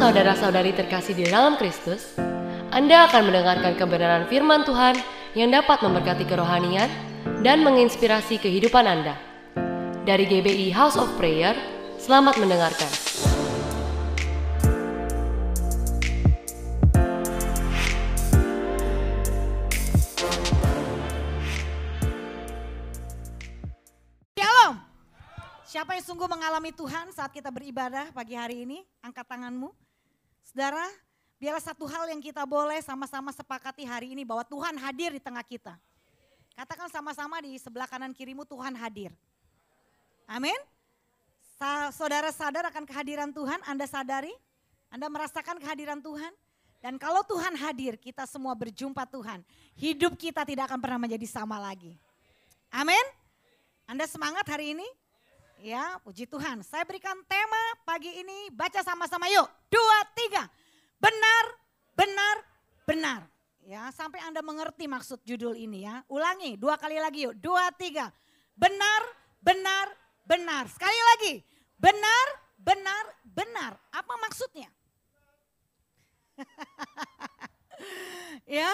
saudara-saudari terkasih di dalam Kristus, Anda akan mendengarkan kebenaran firman Tuhan yang dapat memberkati kerohanian dan menginspirasi kehidupan Anda. Dari GBI House of Prayer, selamat mendengarkan. Siapa yang sungguh mengalami Tuhan saat kita beribadah pagi hari ini? Angkat tanganmu. Saudara, biarlah satu hal yang kita boleh sama-sama sepakati hari ini bahwa Tuhan hadir di tengah kita. Katakan sama-sama di sebelah kanan kirimu Tuhan hadir. Amin. Sa- Saudara sadar akan kehadiran Tuhan, Anda sadari? Anda merasakan kehadiran Tuhan? Dan kalau Tuhan hadir, kita semua berjumpa Tuhan. Hidup kita tidak akan pernah menjadi sama lagi. Amin. Anda semangat hari ini? Ya, puji Tuhan. Saya berikan tema pagi ini, baca sama-sama yuk. Dua, tiga. Benar, benar, benar. Ya, sampai Anda mengerti maksud judul ini ya. Ulangi, dua kali lagi yuk. Dua, tiga. Benar, benar, benar. Sekali lagi. Benar, benar, benar. Apa maksudnya? ya,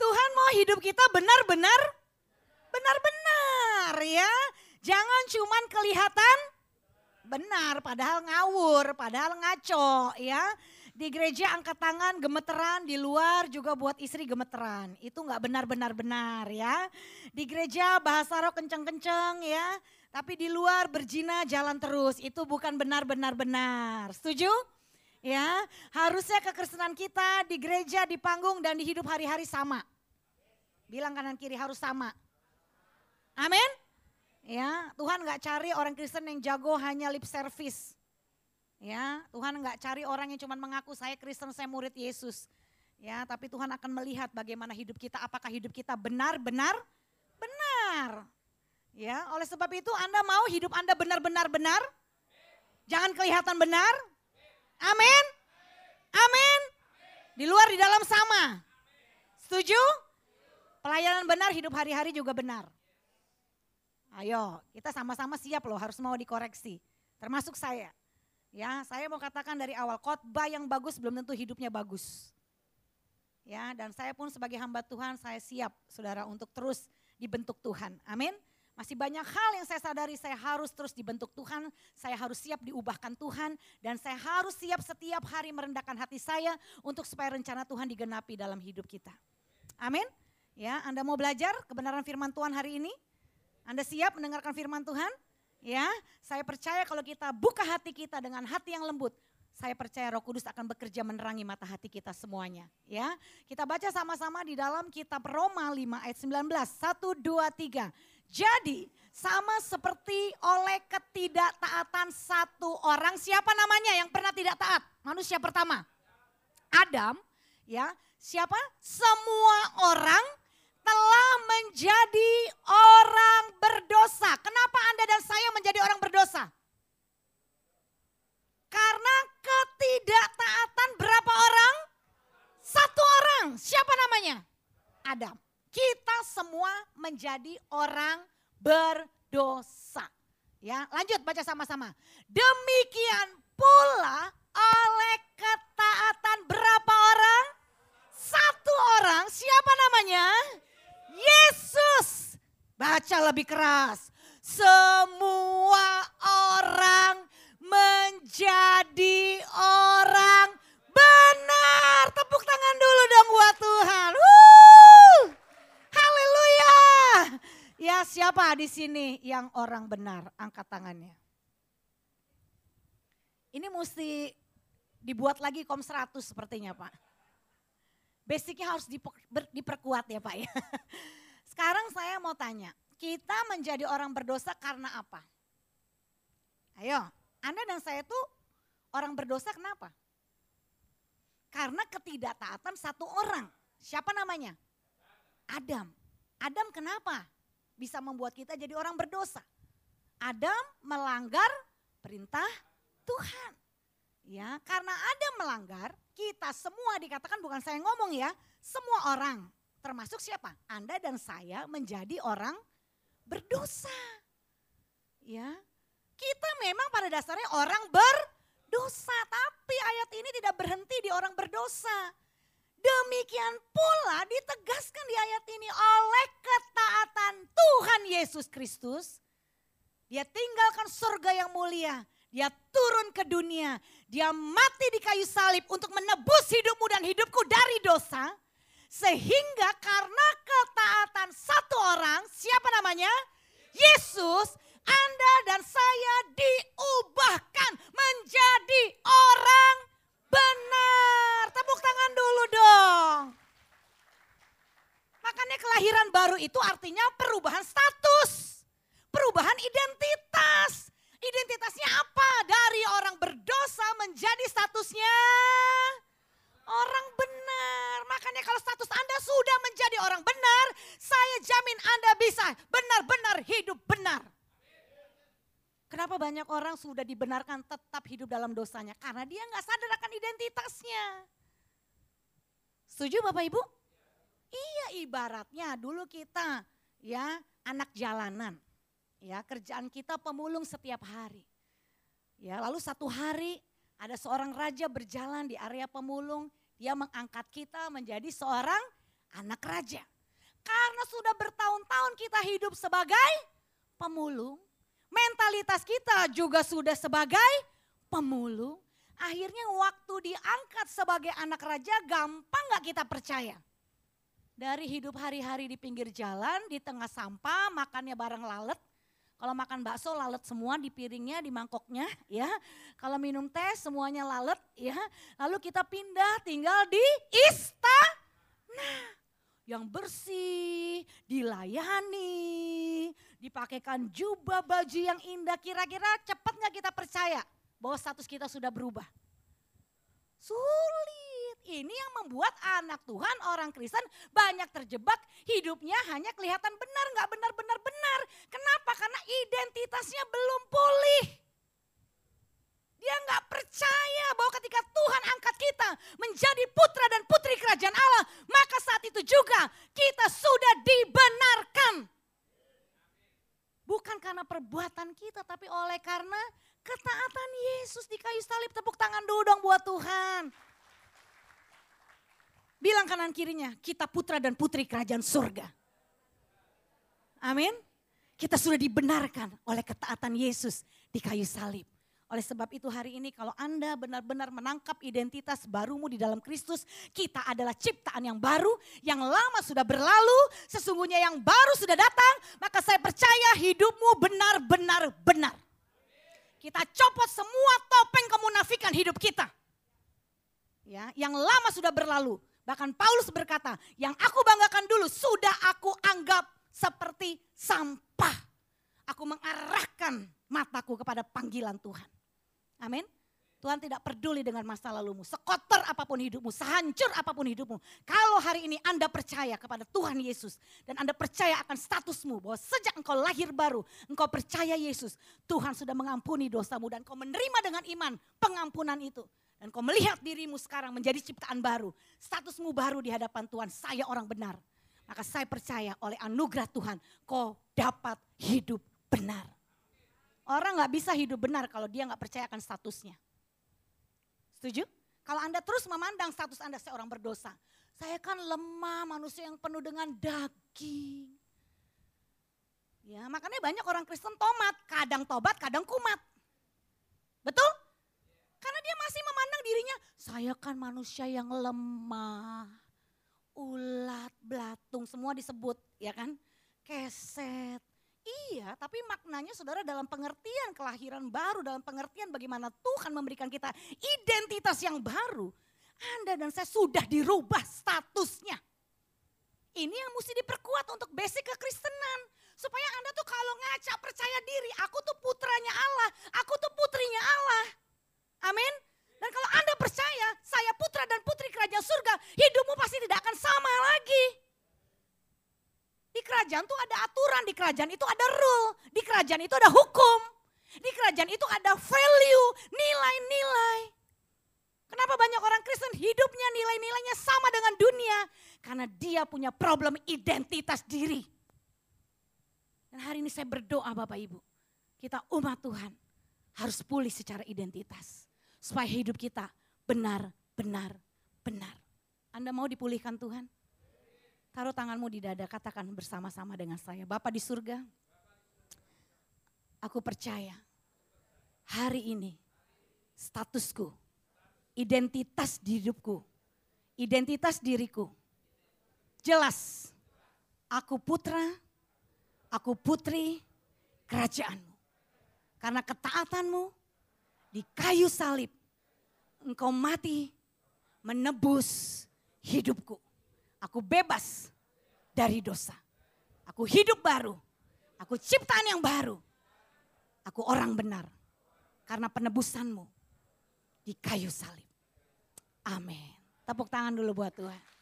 Tuhan mau hidup kita benar-benar benar-benar ya. Jangan cuman kelihatan benar padahal ngawur, padahal ngaco ya. Di gereja angkat tangan gemeteran, di luar juga buat istri gemeteran. Itu nggak benar-benar benar ya. Di gereja bahasa roh kenceng-kenceng ya. Tapi di luar berzina jalan terus. Itu bukan benar-benar benar. Setuju? Ya, harusnya kekristenan kita di gereja, di panggung dan di hidup hari-hari sama. Bilang kanan kiri harus sama. Amin. Ya, Tuhan nggak cari orang Kristen yang jago hanya lip service. Ya, Tuhan nggak cari orang yang cuma mengaku saya Kristen, saya murid Yesus. Ya, tapi Tuhan akan melihat bagaimana hidup kita, apakah hidup kita benar-benar benar. Ya, oleh sebab itu Anda mau hidup Anda benar-benar benar? Jangan kelihatan benar? Amin. Amin. Di luar di dalam sama. Setuju? Pelayanan benar, hidup hari-hari juga benar. Ayo, kita sama-sama siap loh, harus mau dikoreksi. Termasuk saya. Ya, saya mau katakan dari awal, khotbah yang bagus belum tentu hidupnya bagus. Ya, dan saya pun sebagai hamba Tuhan, saya siap saudara untuk terus dibentuk Tuhan. Amin. Masih banyak hal yang saya sadari saya harus terus dibentuk Tuhan, saya harus siap diubahkan Tuhan, dan saya harus siap setiap hari merendahkan hati saya untuk supaya rencana Tuhan digenapi dalam hidup kita. Amin. Ya, Anda mau belajar kebenaran firman Tuhan hari ini? Anda siap mendengarkan firman Tuhan? Ya, saya percaya kalau kita buka hati kita dengan hati yang lembut, saya percaya Roh Kudus akan bekerja menerangi mata hati kita semuanya. Ya, kita baca sama-sama di dalam kitab Roma 5 ayat 19. 1 2 3. Jadi, sama seperti oleh ketidaktaatan satu orang, siapa namanya yang pernah tidak taat? Manusia pertama. Adam, ya. Siapa? Semua orang telah menjadi orang berdosa. Kenapa Anda dan saya menjadi orang berdosa? Karena ketidaktaatan berapa orang? Satu orang. Siapa namanya? Adam. Kita semua menjadi orang berdosa. Ya, lanjut baca sama-sama. Demikian pula oleh ketaatan berapa orang? Satu orang. Siapa namanya? Yesus. Baca lebih keras. Semua orang menjadi orang benar. Tepuk tangan dulu dong buat Tuhan. Haleluya. Ya siapa di sini yang orang benar? Angkat tangannya. Ini mesti dibuat lagi kom 100 sepertinya Pak. Basicnya harus diperkuat ya Pak ya. Sekarang saya mau tanya, kita menjadi orang berdosa karena apa? Ayo, Anda dan saya tuh orang berdosa kenapa? Karena ketidaktaatan satu orang. Siapa namanya? Adam. Adam kenapa bisa membuat kita jadi orang berdosa? Adam melanggar perintah Tuhan. Ya, karena Adam melanggar, kita semua dikatakan bukan saya ngomong ya, semua orang termasuk siapa? Anda dan saya menjadi orang berdosa. Ya. Kita memang pada dasarnya orang berdosa. dosa. Tapi ayat ini tidak berhenti di orang berdosa. Demikian pula ditegaskan di ayat ini oleh ketaatan Tuhan Yesus Kristus. Dia tinggalkan surga yang mulia. Dia turun ke dunia. Dia mati di kayu salib untuk menebus hidupmu dan hidupku dari dosa. Sehingga karena ketaatan satu orang, siapa namanya? Yesus, Anda dan saya diubahkan menjadi orang benar. Tepuk tangan dulu dong. Makanya kelahiran baru itu artinya perubahan status. Perubahan identitas. Identitasnya apa? Dari orang berdosa menjadi statusnya orang benar. Makanya kalau status Anda sudah menjadi orang benar, saya jamin Anda bisa benar-benar hidup benar. Kenapa banyak orang sudah dibenarkan tetap hidup dalam dosanya? Karena dia nggak sadar akan identitasnya. Setuju Bapak Ibu? Iya ibaratnya dulu kita ya anak jalanan. Ya kerjaan kita pemulung setiap hari. Ya lalu satu hari ada seorang raja berjalan di area pemulung, dia mengangkat kita menjadi seorang anak raja. Karena sudah bertahun-tahun kita hidup sebagai pemulung, mentalitas kita juga sudah sebagai pemulung. Akhirnya waktu diangkat sebagai anak raja gampang gak kita percaya. Dari hidup hari-hari di pinggir jalan, di tengah sampah, makannya bareng lalet, kalau makan bakso lalat semua di piringnya, di mangkoknya, ya. Kalau minum teh semuanya lalat, ya. Lalu kita pindah tinggal di istana yang bersih, dilayani, dipakaikan jubah baju yang indah. Kira-kira cepat nggak kita percaya bahwa status kita sudah berubah? Sulit. Ini yang membuat anak Tuhan, orang Kristen banyak terjebak hidupnya hanya kelihatan benar, nggak benar-benar benar. Kenapa? Karena identitasnya belum pulih. Dia nggak percaya bahwa ketika Tuhan angkat kita menjadi putra dan putri kerajaan Allah, maka saat itu juga kita sudah dibenarkan. Bukan karena perbuatan kita, tapi oleh karena ketaatan Yesus di kayu salib. Tepuk tangan dulu dong buat Tuhan. Bilang kanan kirinya, kita putra dan putri kerajaan surga. Amin. Kita sudah dibenarkan oleh ketaatan Yesus di kayu salib. Oleh sebab itu hari ini kalau Anda benar-benar menangkap identitas barumu di dalam Kristus, kita adalah ciptaan yang baru, yang lama sudah berlalu, sesungguhnya yang baru sudah datang, maka saya percaya hidupmu benar-benar benar. Kita copot semua topeng kemunafikan hidup kita. Ya, yang lama sudah berlalu. Bahkan Paulus berkata, yang aku banggakan dulu sudah aku anggap seperti sampah. Aku mengarahkan mataku kepada panggilan Tuhan. Amin. Tuhan tidak peduli dengan masa lalumu. Sekotor apa pun hidupmu, sehancur apa pun hidupmu. Kalau hari ini Anda percaya kepada Tuhan Yesus. Dan Anda percaya akan statusmu. Bahwa sejak engkau lahir baru, engkau percaya Yesus. Tuhan sudah mengampuni dosamu dan engkau menerima dengan iman pengampunan itu. Dan kau melihat dirimu sekarang menjadi ciptaan baru. Statusmu baru di hadapan Tuhan. Saya orang benar. Maka saya percaya oleh anugerah Tuhan kau dapat hidup benar. Orang gak bisa hidup benar kalau dia gak percaya akan statusnya. Setuju? Kalau Anda terus memandang status Anda seorang berdosa. Saya kan lemah manusia yang penuh dengan daging. Ya, makanya banyak orang Kristen tomat, kadang tobat, kadang kumat. Betul? Karena dia masih memandang dirinya, saya kan manusia yang lemah, ulat, belatung, semua disebut ya kan. Keset. Iya, tapi maknanya saudara dalam pengertian kelahiran baru, dalam pengertian bagaimana Tuhan memberikan kita identitas yang baru. Anda dan saya sudah dirubah statusnya. Ini yang mesti diperkuat untuk basic kekristenan. Supaya Anda tuh kalau ngaca percaya diri, aku tuh putranya Allah, aku tuh putrinya Allah. Amin. Dan kalau Anda percaya saya putra dan putri kerajaan surga, hidupmu pasti tidak akan sama lagi. Di kerajaan itu ada aturan, di kerajaan itu ada rule, di kerajaan itu ada hukum, di kerajaan itu ada value, nilai-nilai. Kenapa banyak orang Kristen hidupnya nilai-nilainya sama dengan dunia? Karena dia punya problem identitas diri. Dan hari ini saya berdoa Bapak Ibu, kita umat Tuhan harus pulih secara identitas supaya hidup kita benar, benar, benar. Anda mau dipulihkan Tuhan? Taruh tanganmu di dada, katakan bersama-sama dengan saya. Bapak di surga, aku percaya hari ini statusku, identitas di hidupku, identitas diriku. Jelas, aku putra, aku putri kerajaanmu. Karena ketaatanmu di kayu salib, engkau mati menebus hidupku. Aku bebas dari dosa. Aku hidup baru. Aku ciptaan yang baru. Aku orang benar. Karena penebusanmu di kayu salib. Amin. Tepuk tangan dulu buat Tuhan.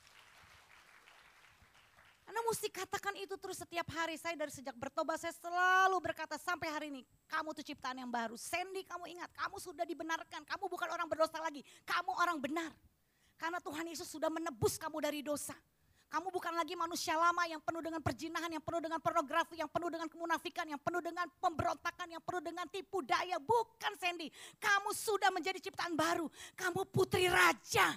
Anda mesti katakan itu terus setiap hari. Saya dari sejak bertobat saya selalu berkata sampai hari ini. Kamu tuh ciptaan yang baru. Sandy kamu ingat kamu sudah dibenarkan. Kamu bukan orang berdosa lagi. Kamu orang benar. Karena Tuhan Yesus sudah menebus kamu dari dosa. Kamu bukan lagi manusia lama yang penuh dengan perjinahan, yang penuh dengan pornografi, yang penuh dengan kemunafikan, yang penuh dengan pemberontakan, yang penuh dengan tipu daya. Bukan Sandy, kamu sudah menjadi ciptaan baru. Kamu putri raja.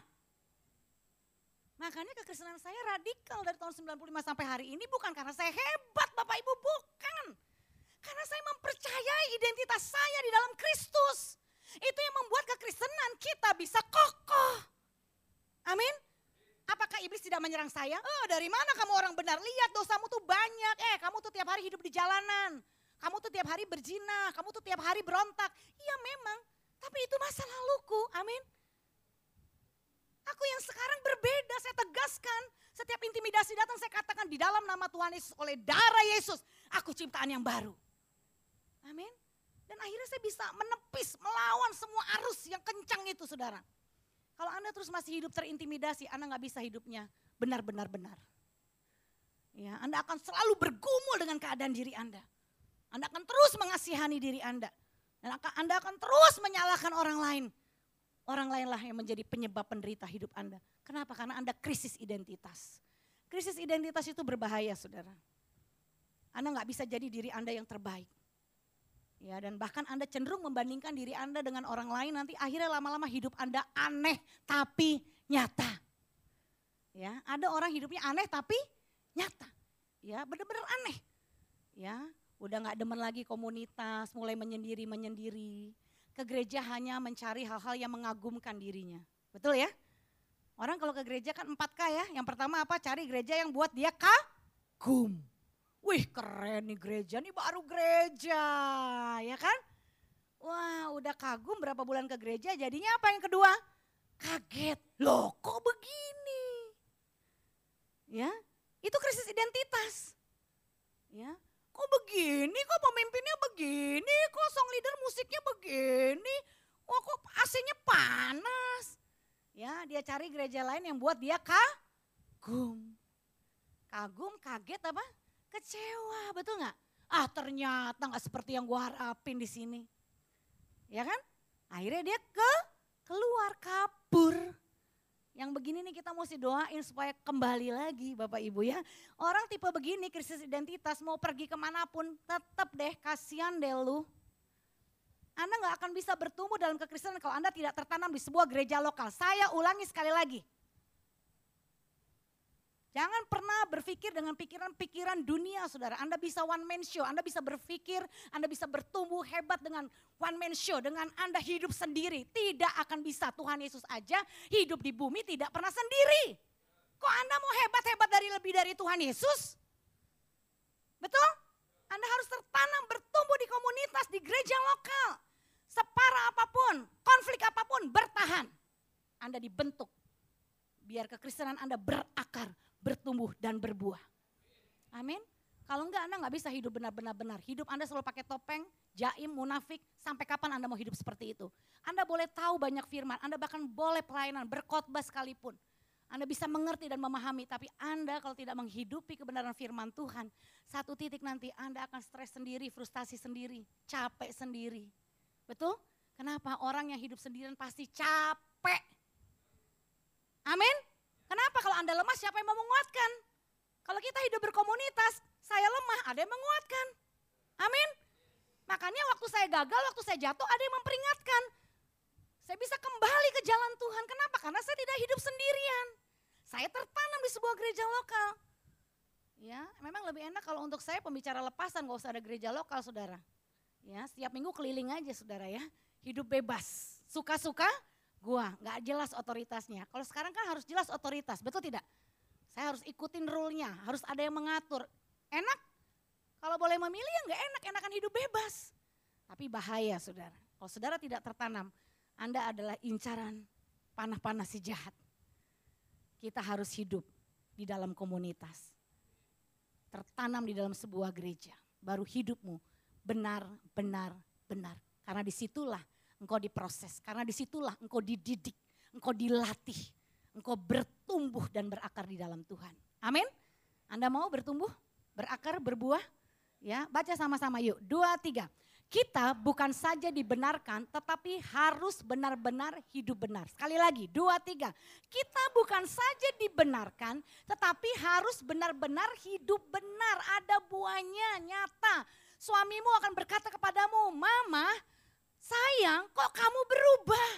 Makanya kekristenan saya radikal dari tahun 95 sampai hari ini bukan karena saya hebat Bapak Ibu, bukan. Karena saya mempercayai identitas saya di dalam Kristus. Itu yang membuat kekristenan kita bisa kokoh. Amin. Apakah iblis tidak menyerang saya? Oh dari mana kamu orang benar? Lihat dosamu tuh banyak. Eh kamu tuh tiap hari hidup di jalanan. Kamu tuh tiap hari berzina. Kamu tuh tiap hari berontak. Iya memang. Tapi itu masa laluku. Amin. Aku yang sekarang berbeda, saya tegaskan. Setiap intimidasi datang saya katakan di dalam nama Tuhan Yesus oleh darah Yesus. Aku ciptaan yang baru. Amin. Dan akhirnya saya bisa menepis, melawan semua arus yang kencang itu saudara. Kalau Anda terus masih hidup terintimidasi, Anda nggak bisa hidupnya benar-benar benar. Ya, Anda akan selalu bergumul dengan keadaan diri Anda. Anda akan terus mengasihani diri Anda. Dan Anda akan terus menyalahkan orang lain. Orang lainlah yang menjadi penyebab penderita hidup Anda. Kenapa? Karena Anda krisis identitas. Krisis identitas itu berbahaya saudara. Anda nggak bisa jadi diri Anda yang terbaik. Ya, dan bahkan Anda cenderung membandingkan diri Anda dengan orang lain nanti akhirnya lama-lama hidup Anda aneh tapi nyata. Ya, ada orang hidupnya aneh tapi nyata. Ya, benar-benar aneh. Ya, udah nggak demen lagi komunitas, mulai menyendiri-menyendiri. Ke gereja hanya mencari hal-hal yang mengagumkan dirinya. Betul ya? Orang kalau ke gereja kan 4K ya. Yang pertama apa? Cari gereja yang buat dia kagum. Wih keren nih gereja, nih baru gereja ya kan. Wah udah kagum berapa bulan ke gereja jadinya apa yang kedua? Kaget, loh kok begini? Ya, itu krisis identitas. Ya, kok begini, kok pemimpinnya begini, kok song leader musiknya begini, wah kok AC-nya panas. Ya, dia cari gereja lain yang buat dia kagum. Kagum, kaget apa? Kecewa, betul nggak? Ah ternyata nggak seperti yang gue harapin di sini. Ya kan? Akhirnya dia ke keluar kabur. Yang begini nih kita mesti doain supaya kembali lagi Bapak Ibu ya. Orang tipe begini krisis identitas mau pergi ke mana pun tetap deh kasihan deh lu. Anda nggak akan bisa bertumbuh dalam kekristenan kalau Anda tidak tertanam di sebuah gereja lokal. Saya ulangi sekali lagi. Jangan pernah berpikir dengan pikiran-pikiran dunia saudara. Anda bisa one man show, Anda bisa berpikir, Anda bisa bertumbuh hebat dengan one man show. Dengan Anda hidup sendiri. Tidak akan bisa Tuhan Yesus aja hidup di bumi tidak pernah sendiri. Kok Anda mau hebat-hebat dari lebih dari Tuhan Yesus? Betul? Anda harus tertanam bertumbuh di komunitas, di gereja lokal. Separah apa pun, konflik apa pun, bertahan. Anda dibentuk. Biar kekristenan Anda berakar, bertumbuh dan berbuah. Amin. Kalau enggak Anda enggak bisa hidup benar-benar benar. Hidup Anda selalu pakai topeng, jaim, munafik. Sampai kapan Anda mau hidup seperti itu? Anda boleh tahu banyak firman, Anda bahkan boleh pelayanan, berkhotbah sekalipun. Anda bisa mengerti dan memahami, tapi Anda kalau tidak menghidupi kebenaran firman Tuhan, satu titik nanti Anda akan stres sendiri, frustasi sendiri, capek sendiri. Betul? Kenapa? Orang yang hidup sendirian pasti capek. Amin? Kenapa kalau Anda lemah siapa yang mau menguatkan? Kalau kita hidup berkomunitas, saya lemah, ada yang menguatkan. Amin. Makanya waktu saya gagal, waktu saya jatuh ada yang memperingatkan. Saya bisa kembali ke jalan Tuhan. Kenapa? Karena saya tidak hidup sendirian. Saya tertanam di sebuah gereja lokal. Ya, memang lebih enak kalau untuk saya pembicara lepasan, gak usah ada gereja lokal, saudara. Ya, setiap minggu keliling aja, saudara ya. Hidup bebas, suka-suka, gua nggak jelas otoritasnya. Kalau sekarang kan harus jelas otoritas, betul tidak? Saya harus ikutin rule-nya, harus ada yang mengatur. Enak? Kalau boleh memilih ya nggak enak, enakan hidup bebas. Tapi bahaya, saudara. Kalau saudara tidak tertanam, Anda adalah incaran panah-panah si jahat. Kita harus hidup di dalam komunitas tertanam di dalam sebuah gereja. Baru hidupmu benar, benar, benar. Karena di situlah engkau diproses. Karena di situlah engkau dididik, engkau dilatih. Engkau bertumbuh dan berakar di dalam Tuhan. Amin. Anda mau bertumbuh, berakar, berbuah? Ya, baca sama-sama yuk. Dua, tiga. Kita bukan saja dibenarkan, tetapi harus benar-benar hidup benar. Sekali lagi, dua, tiga. Kita bukan saja dibenarkan, tetapi harus benar-benar hidup benar. Ada buahnya, nyata. Suamimu akan berkata kepadamu, Mama, sayang kok kamu berubah?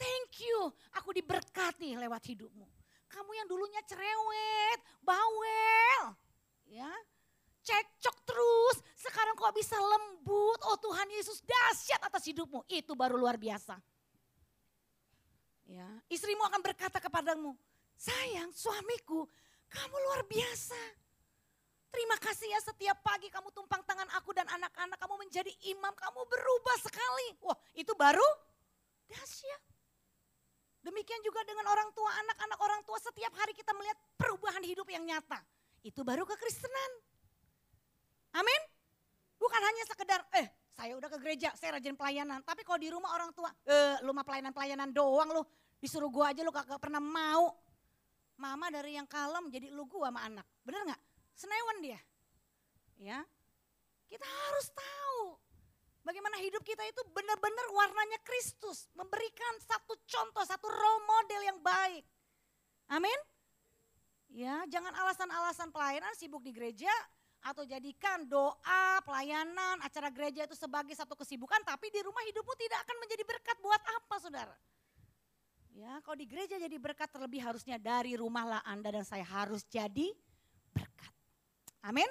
Thank you, aku diberkati lewat hidupmu. Kamu yang dulunya cerewet, bawel, ya cekcok terus, sekarang kok bisa lembut, oh Tuhan Yesus dahsyat atas hidupmu, itu baru luar biasa. Ya, istrimu akan berkata kepadamu, sayang suamiku, kamu luar biasa. Terima kasih ya setiap pagi kamu tumpang tangan aku dan anak-anak kamu menjadi imam, kamu berubah sekali. Wah itu baru dahsyat. Demikian juga dengan orang tua, anak-anak orang tua setiap hari kita melihat perubahan hidup yang nyata. Itu baru kekristenan. Amin. Bukan hanya sekedar, eh saya udah ke gereja, saya rajin pelayanan. Tapi kalau di rumah orang tua, eh lu mah pelayanan-pelayanan doang lu. Disuruh gua aja lu gak, pernah mau. Mama dari yang kalem jadi lu gua sama anak. Bener gak? Senewan dia. Ya, kita harus tahu bagaimana hidup kita itu benar-benar warnanya Kristus. Memberikan satu contoh, satu role model yang baik. Amin. Ya, jangan alasan-alasan pelayanan sibuk di gereja, atau jadikan doa, pelayanan, acara gereja itu sebagai satu kesibukan, tapi di rumah hidupmu tidak akan menjadi berkat buat apa saudara? Ya, kalau di gereja jadi berkat terlebih harusnya dari rumahlah Anda dan saya harus jadi. Amin.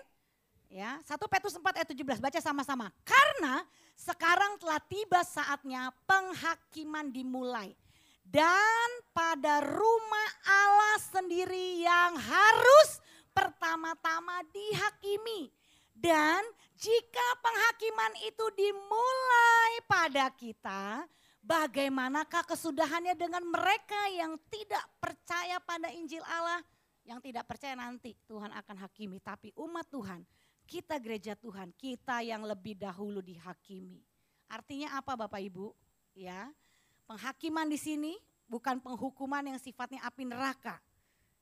Ya, 1 Petrus 4 ayat 17 baca sama-sama. Karena sekarang telah tiba saatnya penghakiman dimulai. Dan pada rumah Allah sendiri yang harus pertama-tama dihakimi. Dan jika penghakiman itu dimulai pada kita, bagaimanakah kesudahannya dengan mereka yang tidak percaya pada Injil Allah? Yang tidak percaya nanti Tuhan akan hakimi. Tapi umat Tuhan, kita gereja Tuhan, kita yang lebih dahulu dihakimi. Artinya apa Bapak Ibu? Ya, penghakiman di sini bukan penghukuman yang sifatnya api neraka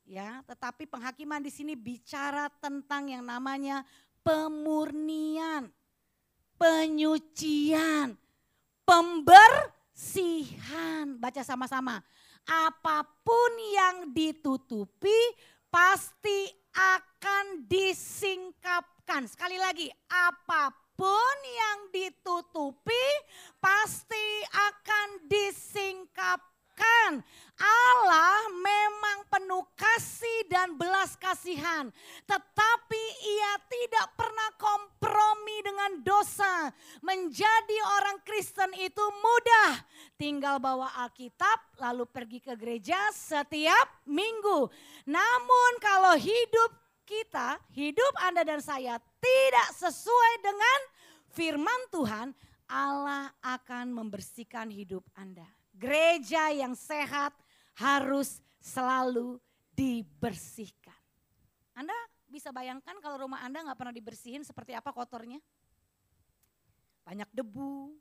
ya, tetapi penghakiman di sini bicara tentang yang namanya pemurnian, penyucian, pembersihan. Baca sama-sama. Apa pun yang ditutupi pasti akan disingkapkan. Sekali lagi, apa pun yang ditutupi pasti akan disingkapkan. Allah memang penuh kasih dan belas kasihan. Tetapi ia tidak pernah kompromi dengan dosa. Menjadi orang Kristen itu mudah. Tinggal bawa Alkitab lalu pergi ke gereja setiap minggu. Namun kalau hidup kita, hidup Anda dan saya tidak sesuai dengan firman Tuhan, Allah akan membersihkan hidup Anda. Gereja yang sehat, harus selalu dibersihkan. Anda bisa bayangkan kalau rumah Anda nggak pernah dibersihin seperti apa kotornya? Banyak debu,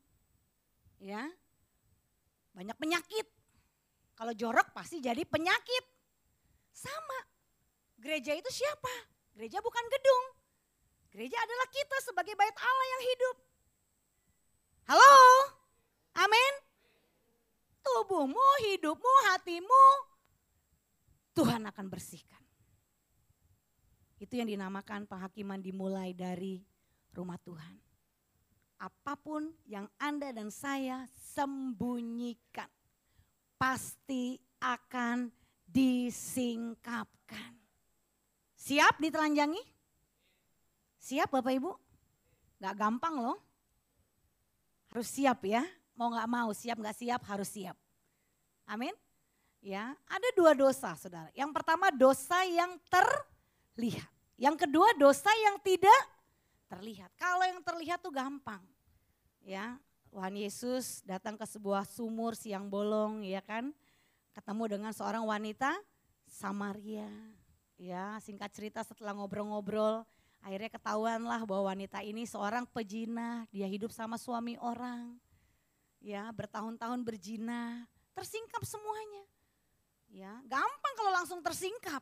ya, banyak penyakit. Kalau jorok pasti jadi penyakit. Sama, gereja itu siapa? Gereja bukan gedung. Gereja adalah kita sebagai bait Allah yang hidup. Halo, amin tubuhmu, hidupmu, hatimu, Tuhan akan bersihkan. Itu yang dinamakan penghakiman dimulai dari rumah Tuhan. Apa pun yang Anda dan saya sembunyikan. pasti akan disingkapkan. Siap ditelanjangi? Siap Bapak Ibu? Gak gampang loh. Harus siap ya. Mau gak mau, siap gak siap harus siap. Amin. Ya, ada dua dosa saudara. Yang pertama dosa yang terlihat. Yang kedua dosa yang tidak terlihat. Kalau yang terlihat tuh gampang. Ya, Tuhan Yesus datang ke sebuah sumur siang bolong ya kan. Ketemu dengan seorang wanita Samaria. Ya, singkat cerita setelah ngobrol-ngobrol, akhirnya ketahuanlah bahwa wanita ini seorang pejina, dia hidup sama suami orang. Ya, bertahun-tahun berjina, tersingkap semuanya. Ya, gampang kalau langsung tersingkap.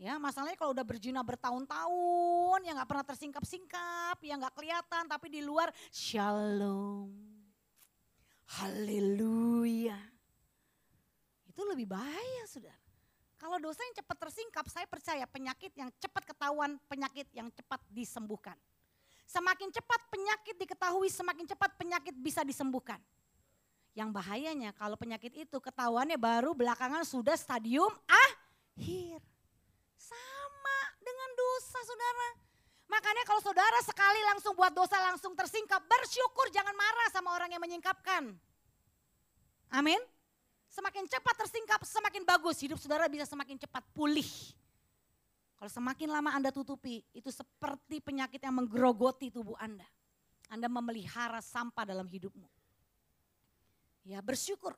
Ya, masalahnya kalau udah berzina bertahun-tahun, ya nggak pernah tersingkap-singkap, ya nggak kelihatan, tapi di luar shalom. Haleluya. Itu lebih bahaya, saudara. Kalau dosa yang cepat tersingkap, saya percaya penyakit yang cepat ketahuan, penyakit yang cepat disembuhkan. Semakin cepat penyakit diketahui, semakin cepat penyakit bisa disembuhkan. Yang bahayanya kalau penyakit itu ketahuannya baru belakangan sudah stadium akhir. Sama dengan dosa saudara. Makanya kalau saudara sekali langsung buat dosa langsung tersingkap, bersyukur jangan marah sama orang yang menyingkapkan. Amin. Semakin cepat tersingkap, semakin bagus. Hidup saudara bisa semakin cepat pulih. Kalau semakin lama Anda tutupi, itu seperti penyakit yang menggerogoti tubuh Anda. Anda memelihara sampah dalam hidupmu. Ya bersyukur.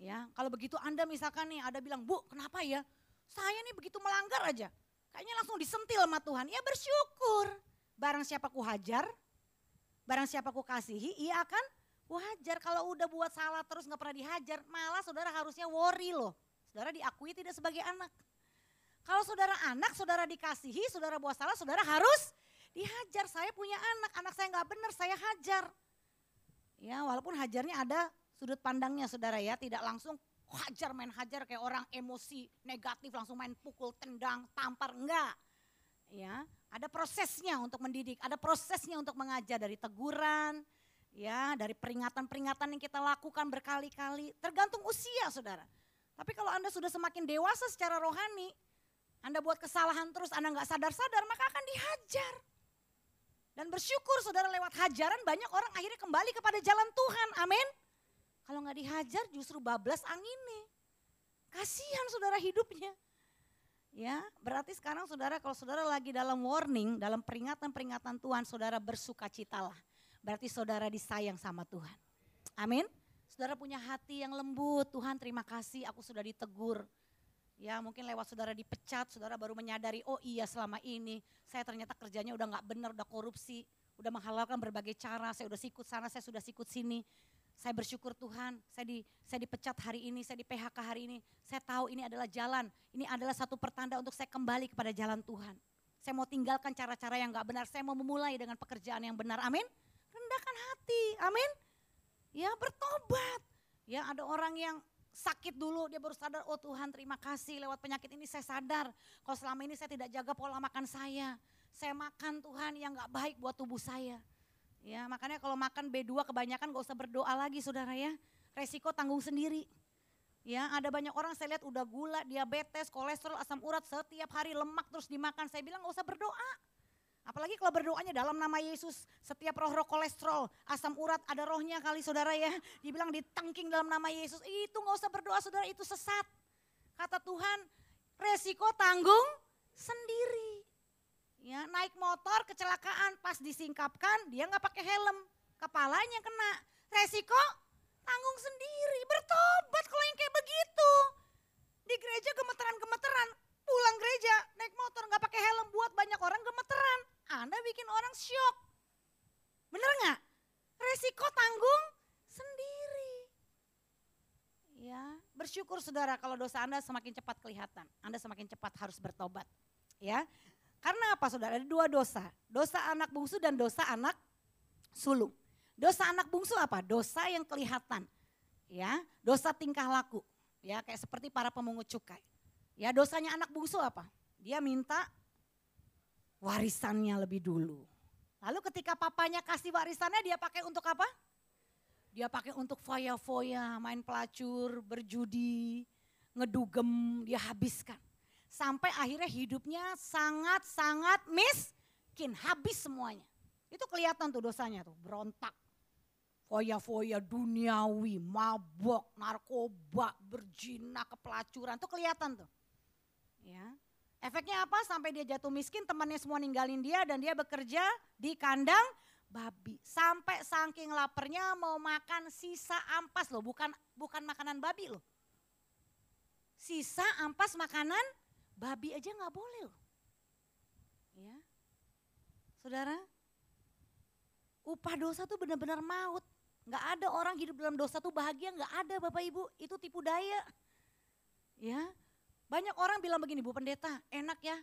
Ya, kalau begitu Anda misalkan nih ada bilang, "Bu, kenapa ya? Saya nih begitu melanggar aja." Kayaknya langsung disentil sama Tuhan. Ya bersyukur. Barang siapa ku hajar, barang siapa ku kasihi, ia akan Wajar kalau udah buat salah terus nggak pernah dihajar, malah saudara harusnya worry loh. Saudara diakui tidak sebagai anak. Kalau saudara anak, saudara dikasihi, saudara buat salah, saudara harus dihajar. Saya punya anak, anak saya nggak benar, saya hajar. Ya walaupun hajarnya ada sudut pandangnya saudara ya, tidak langsung hajar main hajar kayak orang emosi negatif langsung main pukul, tendang, tampar, enggak. Ya, ada prosesnya untuk mendidik, ada prosesnya untuk mengajar dari teguran, ya dari peringatan-peringatan yang kita lakukan berkali-kali, tergantung usia saudara. Tapi kalau Anda sudah semakin dewasa secara rohani, Anda buat kesalahan terus, Anda nggak sadar-sadar, maka akan dihajar. Dan bersyukur saudara lewat hajaran banyak orang akhirnya kembali kepada jalan Tuhan, amin. Nggak dihajar justru bablas anginnya. Kasihan saudara hidupnya. Ya, berarti sekarang saudara kalau saudara lagi dalam warning, dalam peringatan-peringatan Tuhan, saudara bersukacitalah berarti saudara disayang sama Tuhan. Amin. Saudara punya hati yang lembut, Tuhan terima kasih aku sudah ditegur. Ya mungkin lewat saudara dipecat, saudara baru menyadari, oh iya selama ini saya ternyata kerjanya udah gak benar, udah korupsi, udah menghalalkan berbagai cara, saya udah sikut sana, saya sudah sikut sini. Saya bersyukur Tuhan, saya di saya dipecat hari ini, saya di PHK hari ini. Saya tahu ini adalah jalan, ini adalah satu pertanda untuk saya kembali kepada jalan Tuhan. Saya mau tinggalkan cara-cara yang gak benar, saya mau memulai dengan pekerjaan yang benar, amin rendahkan hati. Amin. Ya bertobat. Ya ada orang yang sakit dulu dia baru sadar oh Tuhan terima kasih lewat penyakit ini saya sadar kalau selama ini saya tidak jaga pola makan saya saya makan Tuhan yang gak baik buat tubuh saya ya makanya kalau makan B2 kebanyakan gak usah berdoa lagi saudara ya resiko tanggung sendiri ya ada banyak orang saya lihat udah gula diabetes kolesterol asam urat setiap hari lemak terus dimakan saya bilang gak usah berdoa Apalagi kalau berdoanya dalam nama Yesus, setiap roh-roh kolesterol, asam urat, ada rohnya kali saudara ya. Dibilang ditengking dalam nama Yesus, itu nggak usah berdoa saudara, itu sesat. Kata Tuhan, resiko tanggung sendiri. Ya, naik motor kecelakaan pas disingkapkan dia nggak pakai helm, kepalanya kena. Resiko tanggung sendiri, bertobat kalau yang kayak begitu. Di gereja gemeteran-gemeteran, pulang gereja naik motor nggak pakai helm buat banyak orang gemeteran. Anda bikin orang syok. Bener nggak? Resiko tanggung sendiri. Ya, bersyukur saudara kalau dosa Anda semakin cepat kelihatan. Anda semakin cepat harus bertobat. Ya, karena apa saudara? Ada dua dosa. Dosa anak bungsu dan dosa anak sulung. Dosa anak bungsu apa? Dosa yang kelihatan. Ya, dosa tingkah laku. Ya, kayak seperti para pemungut cukai. Ya dosanya anak bungsu apa? Dia minta warisannya lebih dulu. Lalu ketika papanya kasih warisannya dia pakai untuk apa? Dia pakai untuk foya-foya, main pelacur, berjudi, ngedugem, dia habiskan. Sampai akhirnya hidupnya sangat-sangat miskin, habis semuanya. Itu kelihatan tuh dosanya tuh, berontak. Foya-foya duniawi, mabok, narkoba, berjina, kepelacuran, tuh kelihatan tuh. Ya. Efeknya apa? Sampai dia jatuh miskin, temannya semua ninggalin dia dan dia bekerja di kandang babi. Sampai saking laparnya mau makan sisa ampas loh, bukan bukan makanan babi loh. Sisa ampas makanan babi aja nggak boleh loh. Ya. Saudara, upah dosa tuh benar-benar maut. Nggak ada orang hidup dalam dosa tuh bahagia, nggak ada Bapak Ibu, itu tipu daya. Ya, banyak orang bilang begini, Bu Pendeta, enak ya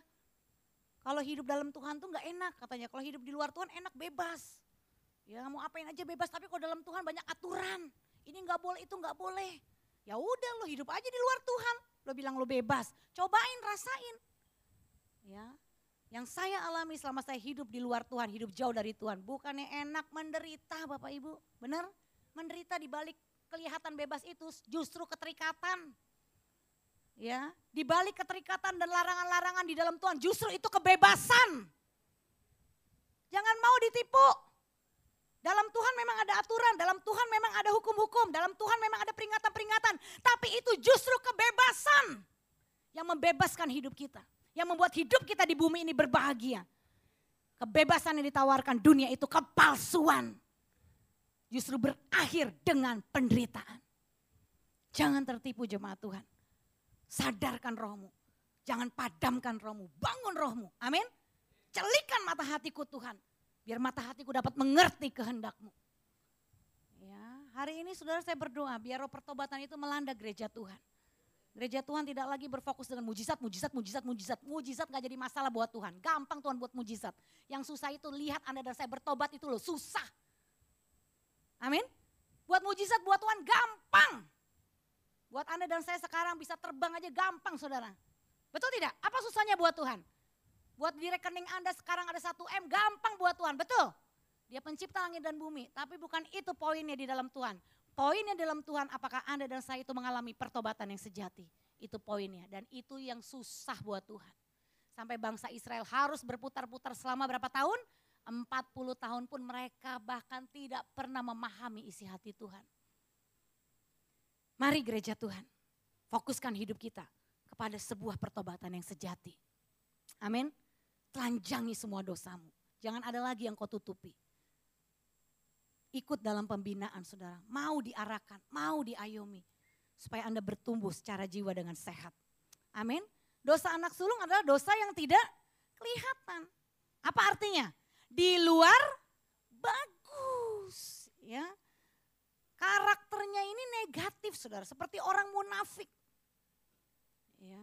kalau hidup dalam Tuhan tuh nggak enak katanya. Kalau hidup di luar Tuhan enak bebas. Ya mau apain aja bebas. Tapi kalau dalam Tuhan banyak aturan. Ini nggak boleh, itu nggak boleh. Ya udah lo hidup aja di luar Tuhan. Lo bilang lo bebas. Cobain, rasain. Ya, yang saya alami selama saya hidup di luar Tuhan, hidup jauh dari Tuhan. Bukannya enak menderita Bapak Ibu. Benar? Menderita di balik kelihatan bebas itu justru keterikatan ya di balik keterikatan dan larangan-larangan di dalam Tuhan justru itu kebebasan. Jangan mau ditipu. Dalam Tuhan memang ada aturan, dalam Tuhan memang ada hukum-hukum, dalam Tuhan memang ada peringatan-peringatan, tapi itu justru kebebasan yang membebaskan hidup kita, yang membuat hidup kita di bumi ini berbahagia. Kebebasan yang ditawarkan dunia itu kepalsuan. Justru berakhir dengan penderitaan. Jangan tertipu jemaat Tuhan. Sadarkan rohmu. Jangan padamkan rohmu. Bangun rohmu. Amin. Celikan mata hatiku Tuhan. Biar mata hatiku dapat mengerti kehendakmu. Ya, hari ini saudara saya berdoa biar roh pertobatan itu melanda gereja Tuhan. Gereja Tuhan tidak lagi berfokus dengan mujizat, mujizat, mujizat, mujizat. Mujizat gak jadi masalah buat Tuhan. Gampang Tuhan buat mujizat. Yang susah itu lihat Anda dan saya bertobat itu loh susah. Amin. Buat mujizat buat Tuhan gampang. Buat Anda dan saya sekarang bisa terbang aja gampang saudara. Betul tidak? Apa susahnya buat Tuhan? Buat di rekening Anda sekarang ada satu M gampang buat Tuhan, betul? Dia pencipta langit dan bumi, tapi bukan itu poinnya di dalam Tuhan. Poinnya dalam Tuhan apakah Anda dan saya itu mengalami pertobatan yang sejati. Itu poinnya dan itu yang susah buat Tuhan. Sampai bangsa Israel harus berputar-putar selama berapa tahun? 40 tahun pun mereka bahkan tidak pernah memahami isi hati Tuhan. Mari gereja Tuhan, fokuskan hidup kita kepada sebuah pertobatan yang sejati. Amin. Telanjangi semua dosamu. Jangan ada lagi yang kau tutupi. Ikut dalam pembinaan saudara. Mau diarahkan, mau diayomi. Supaya Anda bertumbuh secara jiwa dengan sehat. Amin. Dosa anak sulung adalah dosa yang tidak kelihatan. Apa artinya? Di luar bagus. Ya, Karakternya ini negatif saudara, seperti orang munafik. Ya.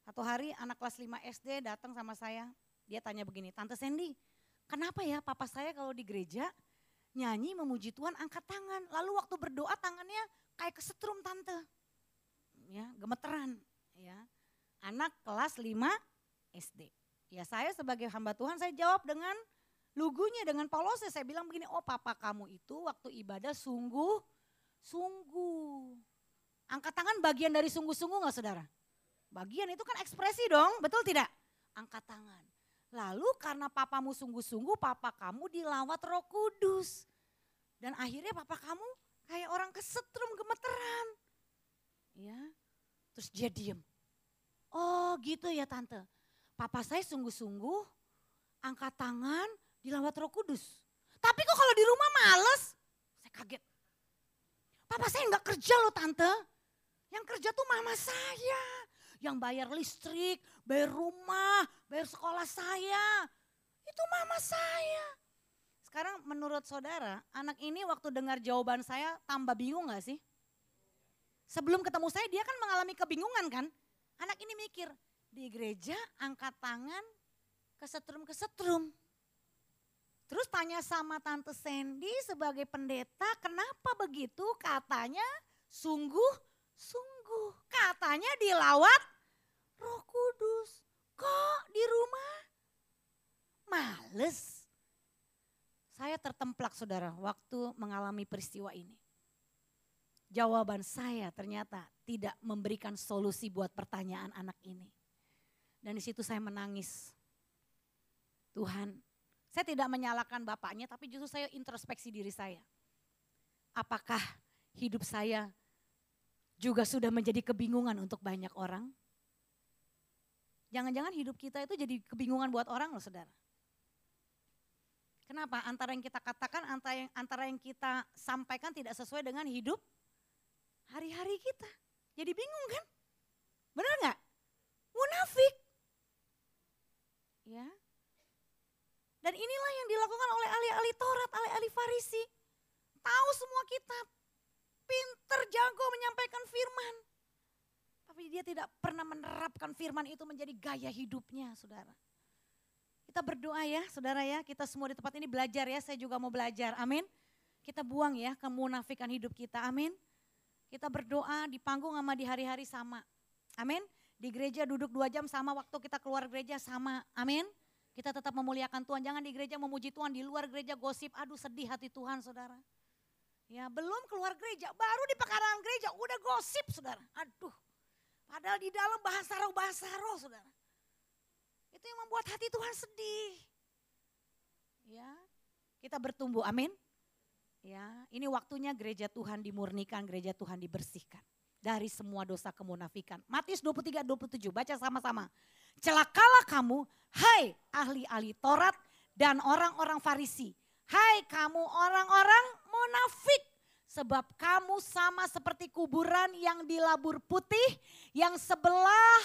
Satu hari anak kelas 5 SD datang sama saya, dia tanya begini, Tante Sandy, kenapa ya papa saya kalau di gereja nyanyi memuji Tuhan angkat tangan, lalu waktu berdoa tangannya kayak kesetrum tante. Ya, gemeteran. Ya. Anak kelas 5 SD. Ya saya sebagai hamba Tuhan saya jawab dengan lugunya dengan Paulus saya bilang begini, oh papa kamu itu waktu ibadah sungguh, sungguh. Angkat tangan bagian dari sungguh-sungguh gak saudara? Bagian itu kan ekspresi dong, betul tidak? Angkat tangan. Lalu karena papamu sungguh-sungguh, papa kamu dilawat roh kudus. Dan akhirnya papa kamu kayak orang kesetrum gemeteran. Ya, terus dia diem. Oh gitu ya tante. Papa saya sungguh-sungguh angkat tangan, dilawat roh kudus. Tapi kok kalau di rumah males? Saya kaget. Papa saya nggak kerja loh tante. Yang kerja tuh mama saya. Yang bayar listrik, bayar rumah, bayar sekolah saya. Itu mama saya. Sekarang menurut saudara, anak ini waktu dengar jawaban saya tambah bingung gak sih? Sebelum ketemu saya dia kan mengalami kebingungan kan? Anak ini mikir, di gereja angkat tangan kesetrum-kesetrum. Terus tanya sama Tante Sandy sebagai pendeta, kenapa begitu? Katanya sungguh-sungguh. Katanya dilawat roh kudus. Kok di rumah? Males. Saya tertemplak saudara waktu mengalami peristiwa ini. Jawaban saya ternyata tidak memberikan solusi buat pertanyaan anak ini. Dan di situ saya menangis. Tuhan, saya tidak menyalahkan bapaknya tapi justru saya introspeksi diri saya. Apakah hidup saya juga sudah menjadi kebingungan untuk banyak orang? Jangan-jangan hidup kita itu jadi kebingungan buat orang loh saudara. Kenapa? Antara yang kita katakan, antara yang, antara yang kita sampaikan tidak sesuai dengan hidup hari-hari kita. Jadi bingung kan? Benar nggak? Munafik. Ya. Dan inilah yang dilakukan oleh ahli-ahli Taurat, ahli-ahli Farisi. Tahu semua kitab. Pinter, jago menyampaikan firman. Tapi dia tidak pernah menerapkan firman itu menjadi gaya hidupnya, saudara. Kita berdoa ya, saudara ya. Kita semua di tempat ini belajar ya, saya juga mau belajar. Amin. Kita buang ya kemunafikan hidup kita. Amin. Kita berdoa di panggung sama di hari-hari sama. Amin. Di gereja duduk dua jam sama waktu kita keluar gereja sama. Amin. Kita tetap memuliakan Tuhan. Jangan di gereja memuji Tuhan, di luar gereja gosip. Aduh sedih hati Tuhan saudara. Ya belum keluar gereja, baru di pekarangan gereja udah gosip saudara. Aduh. Padahal di dalam bahasa roh, bahasa roh saudara. Itu yang membuat hati Tuhan sedih. Ya, kita bertumbuh, amin. Ya, ini waktunya gereja Tuhan dimurnikan, gereja Tuhan dibersihkan dari semua dosa kemunafikan. Matius 23 27 baca sama-sama. Celakalah kamu, hai ahli-ahli Taurat dan orang-orang Farisi. Hai kamu orang-orang munafik, sebab kamu sama seperti kuburan yang dilabur putih, yang sebelah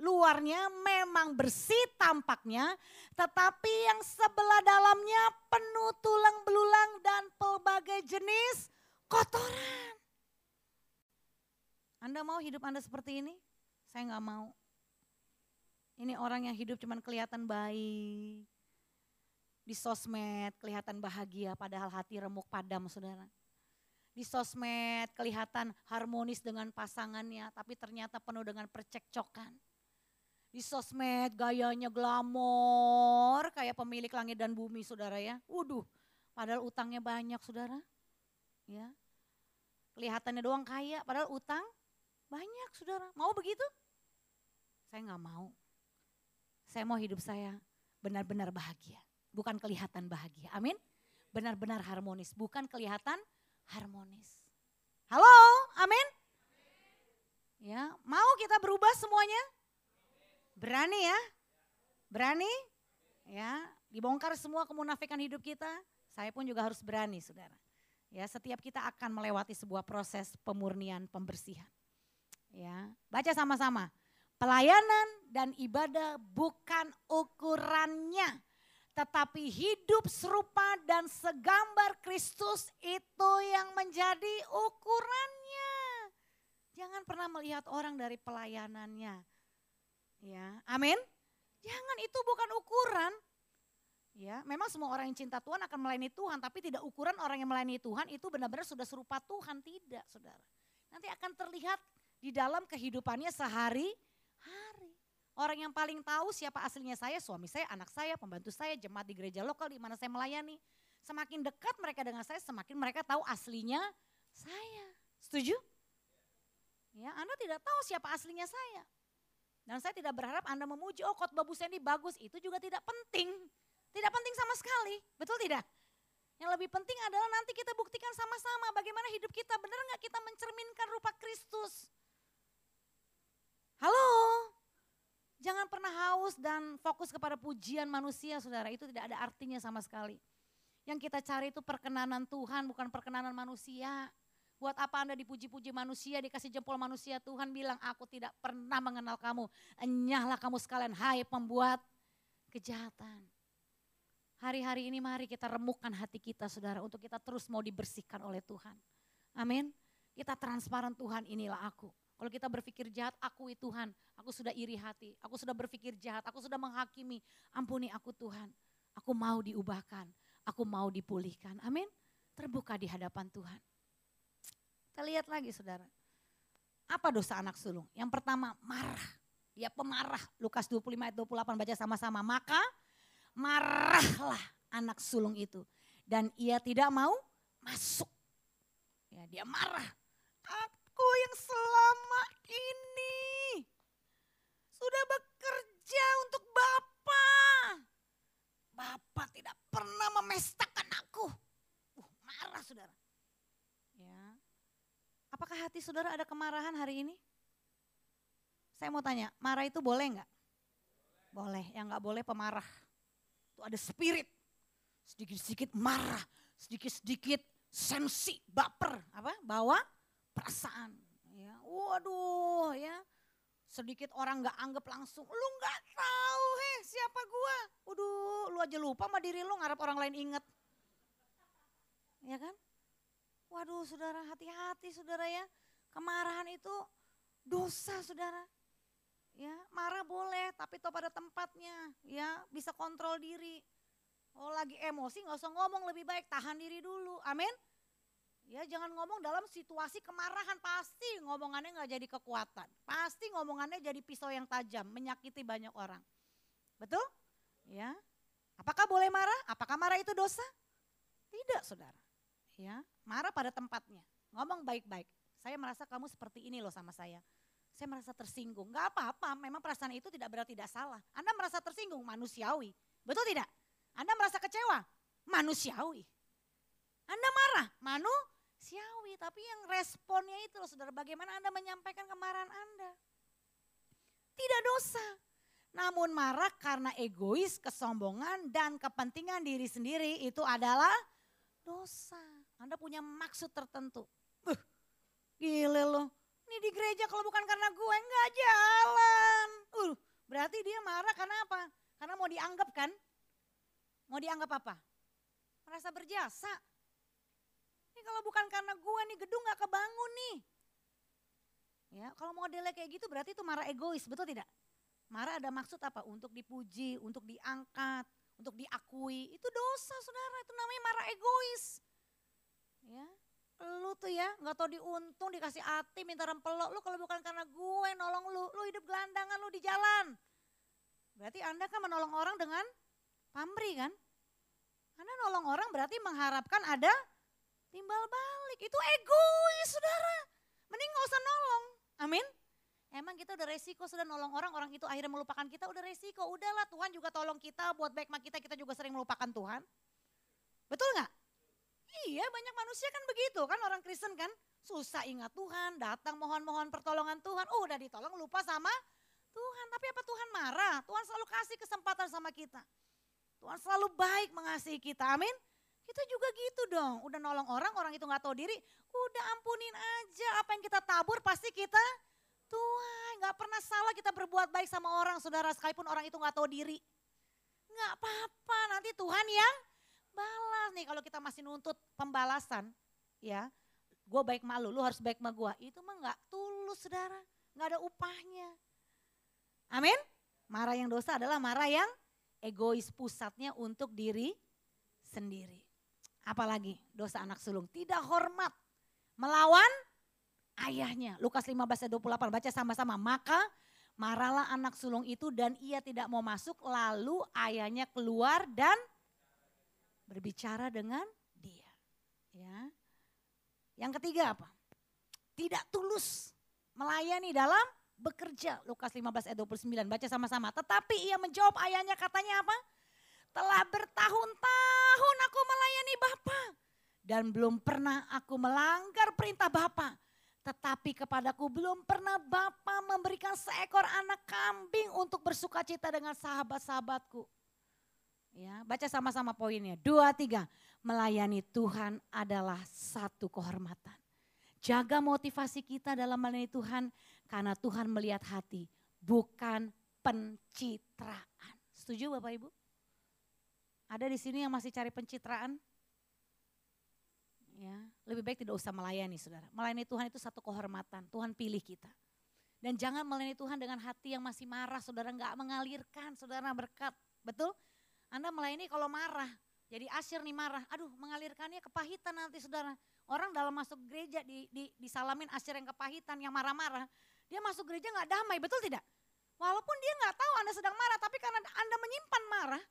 luarnya memang bersih tampaknya, tetapi yang sebelah dalamnya penuh tulang belulang dan pelbagai jenis kotoran. Anda mau hidup Anda seperti ini? Saya nggak mau. Ini orang yang hidup cuman kelihatan baik. Di sosmed kelihatan bahagia padahal hati remuk padam saudara. Di sosmed kelihatan harmonis dengan pasangannya tapi ternyata penuh dengan percekcokan di sosmed gayanya glamor kayak pemilik langit dan bumi saudara ya. Waduh, padahal utangnya banyak saudara. Ya. Kelihatannya doang kaya padahal utang banyak saudara. Mau begitu? Saya nggak mau. Saya mau hidup saya benar-benar bahagia. Bukan kelihatan bahagia. Amin. Benar-benar harmonis. Bukan kelihatan harmonis. Halo, amin. Ya, mau kita berubah semuanya? Berani ya? Berani? Ya, dibongkar semua kemunafikan hidup kita. Saya pun juga harus berani, Saudara. Ya, setiap kita akan melewati sebuah proses pemurnian, pembersihan. Ya, baca sama-sama. Pelayanan dan ibadah bukan ukurannya, tetapi hidup serupa dan segambar Kristus itu yang menjadi ukurannya. Jangan pernah melihat orang dari pelayanannya, Ya, amin. Jangan itu bukan ukuran. Ya, memang semua orang yang cinta Tuhan akan melayani Tuhan, tapi tidak ukuran orang yang melayani Tuhan itu benar-benar sudah serupa Tuhan, tidak, Saudara. Nanti akan terlihat di dalam kehidupannya sehari-hari. Orang yang paling tahu siapa aslinya saya, suami saya, anak saya, pembantu saya, jemaat di gereja lokal di mana saya melayani. Semakin dekat mereka dengan saya, semakin mereka tahu aslinya saya. Setuju? Ya, Anda tidak tahu siapa aslinya saya. Dan saya tidak berharap Anda memuji, oh khotbah Bu Sandy bagus, itu juga tidak penting. Tidak penting sama sekali, betul tidak? Yang lebih penting adalah nanti kita buktikan sama-sama bagaimana hidup kita, benar nggak kita mencerminkan rupa Kristus. Halo, jangan pernah haus dan fokus kepada pujian manusia saudara, itu tidak ada artinya sama sekali. Yang kita cari itu perkenanan Tuhan bukan perkenanan manusia. Buat apa Anda dipuji-puji manusia, dikasih jempol manusia, Tuhan bilang aku tidak pernah mengenal kamu. Enyahlah kamu sekalian, hai pembuat kejahatan. Hari-hari ini mari kita remukkan hati kita saudara untuk kita terus mau dibersihkan oleh Tuhan. Amin. Kita transparan Tuhan inilah aku. Kalau kita berpikir jahat, akui Tuhan. Aku sudah iri hati, aku sudah berpikir jahat, aku sudah menghakimi. Ampuni aku Tuhan. Aku mau diubahkan, aku mau dipulihkan. Amin. Terbuka di hadapan Tuhan. Kita lihat lagi saudara. Apa dosa anak sulung? Yang pertama marah. Dia pemarah. Lukas 25 ayat 28 baca sama-sama. Maka marahlah anak sulung itu. dan ia tidak mau masuk. Ya, dia marah. Aku yang selama ini sudah bekerja untuk Bapak. Bapak tidak pernah memestakan aku. Uh, marah saudara. Ya. Apakah hati saudara ada kemarahan hari ini? Saya mau tanya, marah itu boleh nggak? Boleh, yang nggak boleh pemarah. Itu ada spirit. Sedikit-sedikit marah, sedikit-sedikit sensi, baper, apa? Bawa perasaan. Ya, waduh, ya. Sedikit orang nggak anggap langsung, lu nggak tahu, heh siapa gua. Waduh, lu aja lupa sama diri lu ngarep orang lain inget. Ya kan? Waduh, saudara, hati-hati, saudara ya. Kemarahan itu dosa, saudara. Ya, marah boleh, tapi toh pada tempatnya, ya, bisa kontrol diri. Oh, lagi emosi nggak usah ngomong lebih baik, tahan diri dulu. Amin. Ya, jangan ngomong dalam situasi kemarahan, pasti ngomongannya nggak jadi kekuatan. Pasti ngomongannya jadi pisau yang tajam, menyakiti banyak orang. Betul? Ya. Apakah boleh marah? Apakah marah itu dosa? Tidak, Saudara. Ya, marah pada tempatnya. Ngomong baik-baik. Saya merasa kamu seperti ini loh sama saya saya merasa tersinggung. Gak apa-apa, memang perasaan itu tidak berarti tidak salah. Anda merasa tersinggung, manusiawi. Betul tidak? Anda merasa kecewa, manusiawi. Anda marah, manusiawi. Tapi yang responnya itu loh saudara, bagaimana Anda menyampaikan kemarahan Anda. Tidak dosa. Namun marah karena egois, kesombongan, dan kepentingan diri sendiri itu adalah dosa. Anda punya maksud tertentu. Uh, gile loh ini di gereja kalau bukan karena gue nggak jalan. Uh, berarti dia marah karena apa? Karena mau dianggap kan? Mau dianggap apa? Merasa berjasa. Kalau bukan karena gue nih gedung nggak kebangun nih. Ya, kalau modelnya kayak gitu berarti itu marah egois, betul tidak? Marah ada maksud apa? Untuk dipuji, untuk diangkat, untuk diakui. Itu dosa saudara, itu namanya marah egois. Ya, lu tuh ya nggak tau diuntung dikasih hati minta rempelok lu kalau bukan karena gue nolong lu lu hidup gelandangan lu di jalan berarti anda kan menolong orang dengan pamri kan anda nolong orang berarti mengharapkan ada timbal balik itu egois saudara mending nggak usah nolong amin Emang kita udah resiko sudah nolong orang, orang itu akhirnya melupakan kita, udah resiko. Udahlah Tuhan juga tolong kita, buat baik kita, kita juga sering melupakan Tuhan. Betul nggak? Iya banyak manusia kan begitu kan orang Kristen kan. Susah ingat Tuhan, datang mohon-mohon pertolongan Tuhan. Oh udah ditolong lupa sama Tuhan. Tapi apa Tuhan marah? Tuhan selalu kasih kesempatan sama kita. Tuhan selalu baik mengasihi kita, amin. Kita juga gitu dong, udah nolong orang, orang itu gak tahu diri, udah ampunin aja apa yang kita tabur pasti kita Tuhan gak pernah salah kita berbuat baik sama orang saudara sekalipun orang itu gak tahu diri. Gak apa-apa nanti Tuhan yang balas. Nih kalau kita masih nuntut pembalasan ya gue baik malu lu harus baik sama gue itu mah nggak tulus saudara. Nggak ada upahnya. Amin? Marah yang dosa adalah marah yang egois pusatnya untuk diri sendiri apalagi dosa anak sulung tidak hormat melawan ayahnya Lukas 15 ayat 28 baca sama-sama maka marahlah anak sulung itu dan ia tidak mau masuk lalu ayahnya keluar dan berbicara dengan dia. Ya. Yang ketiga apa? Tidak tulus melayani dalam bekerja. Lukas 15 ayat 29 baca sama-sama. Tetapi ia menjawab ayahnya katanya apa? Telah bertahun-tahun aku melayani Bapa dan belum pernah aku melanggar perintah Bapa. Tetapi kepadaku belum pernah Bapa memberikan seekor anak kambing untuk bersuka cita dengan sahabat-sahabatku. Ya, baca sama-sama poinnya. Dua, tiga. Melayani Tuhan adalah satu kehormatan. Jaga motivasi kita dalam melayani Tuhan karena Tuhan melihat hati, bukan pencitraan. Setuju Bapak Ibu? Ada di sini yang masih cari pencitraan? Ya, lebih baik tidak usah melayani saudara. Melayani Tuhan itu satu kehormatan, Tuhan pilih kita. Dan jangan melayani Tuhan dengan hati yang masih marah, saudara nggak mengalirkan, saudara berkat. Betul? Anda melayani kalau marah, jadi asyir nih marah, aduh mengalirkannya kepahitan nanti saudara. Orang dalam masuk gereja di, di, disalamin asyir yang kepahitan, yang marah-marah, dia masuk gereja nggak damai, betul tidak? Walaupun dia nggak tahu Anda sedang marah, tapi karena Anda menyimpan marah,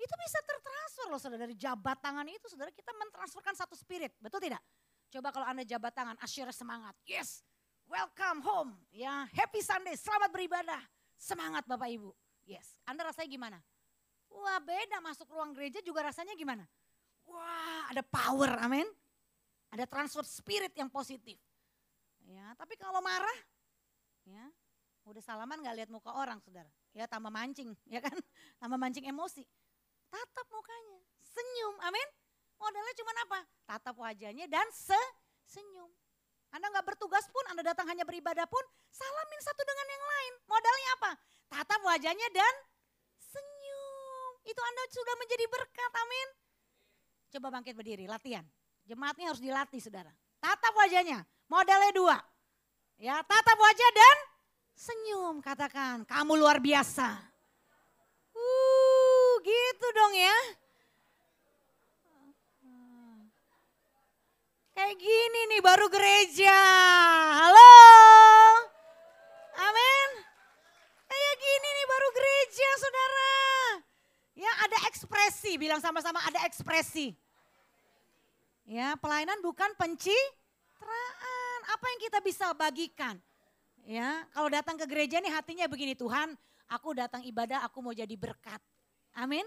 Itu bisa tertransfer loh saudara dari jabat tangan itu saudara kita mentransferkan satu spirit. Betul tidak? Coba kalau Anda jabat tangan, asyirnya semangat. Yes, welcome home. Ya, happy Sunday, selamat beribadah. Semangat Bapak Ibu. Yes, Anda rasanya gimana? Wah beda masuk ruang gereja juga rasanya gimana? Wah ada power, amin. Ada transfer spirit yang positif. Ya, tapi kalau marah, ya udah salaman nggak lihat muka orang, saudara. Ya tambah mancing, ya kan? Tambah mancing emosi. Tatap mukanya, senyum, amin. Modalnya cuma apa? Tatap wajahnya dan se senyum. Anda nggak bertugas pun, Anda datang hanya beribadah pun, salamin satu dengan yang lain. Modalnya apa? Tatap wajahnya dan senyum. Itu Anda sudah menjadi berkat, amin. Coba bangkit berdiri, latihan. Jemaat ini harus dilatih, saudara. Tatap wajahnya, modalnya dua. Ya, tatap wajah dan senyum. Katakan, kamu luar biasa. Gitu dong ya. Kayak gini nih baru gereja. Halo. Amin. Kayak gini nih baru gereja saudara. Ya ada ekspresi, bilang sama-sama ada ekspresi. Ya pelayanan bukan pencitraan. Apa yang kita bisa bagikan? Ya kalau datang ke gereja nih hatinya begini Tuhan aku datang ibadah aku mau jadi berkat. Amin.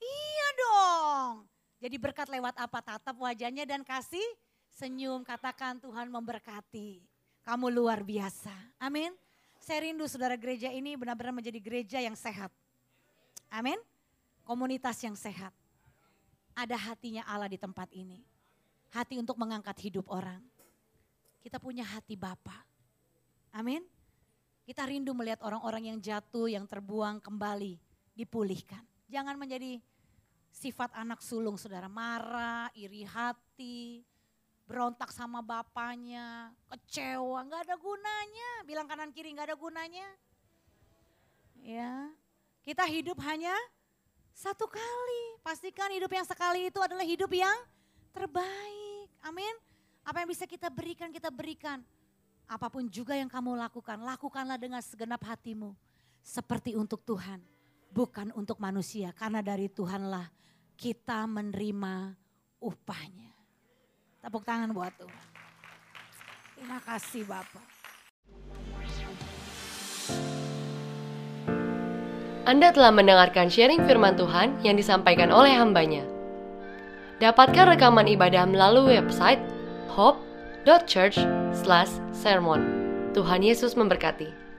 Iya dong. Jadi berkat lewat apa? Tatap wajahnya dan kasih senyum. Katakan Tuhan memberkati. Kamu luar biasa. Amin. Saya rindu saudara gereja ini benar-benar menjadi gereja yang sehat. Amin. Komunitas yang sehat. Ada hatinya Allah di tempat ini. Hati untuk mengangkat hidup orang. Kita punya hati Bapa. Amin. Kita rindu melihat orang-orang yang jatuh, yang terbuang kembali, dipulihkan. Jangan menjadi sifat anak sulung saudara, marah, iri hati, berontak sama bapaknya, kecewa, nggak ada gunanya. Bilang kanan kiri nggak ada gunanya. Ya, kita hidup hanya satu kali. Pastikan hidup yang sekali itu adalah hidup yang terbaik. Amin. Apa yang bisa kita berikan, kita berikan. Apa pun juga yang kamu lakukan, lakukanlah dengan segenap hatimu. Seperti untuk Tuhan, bukan untuk manusia. Karena dari Tuhanlah kita menerima upahnya. Tepuk tangan buat Tuhan. Terima kasih Bapak. Anda telah mendengarkan sharing firman Tuhan yang disampaikan oleh hambanya. Dapatkan rekaman ibadah melalui website hope.church/sermon. Tuhan Yesus memberkati.